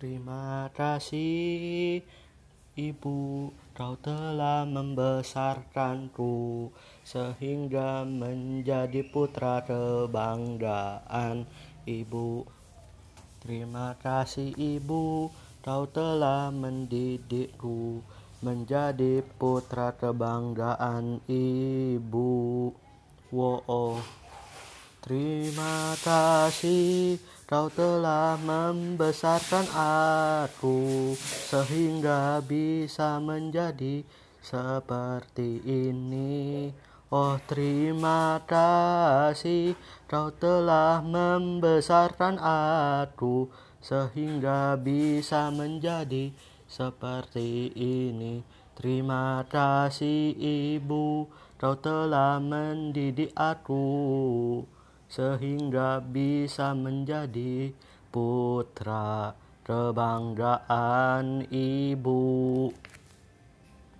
Terima kasih Ibu, kau telah membesarkanku sehingga menjadi putra kebanggaan Ibu. Terima kasih Ibu, kau telah mendidikku menjadi putra kebanggaan Ibu. Wow. Terima kasih kau telah membesarkan aku sehingga bisa menjadi seperti ini. Oh terima kasih kau telah membesarkan aku sehingga bisa menjadi seperti ini. Terima kasih ibu kau telah mendidik aku sehingga bisa menjadi putra kebanggaan ibu.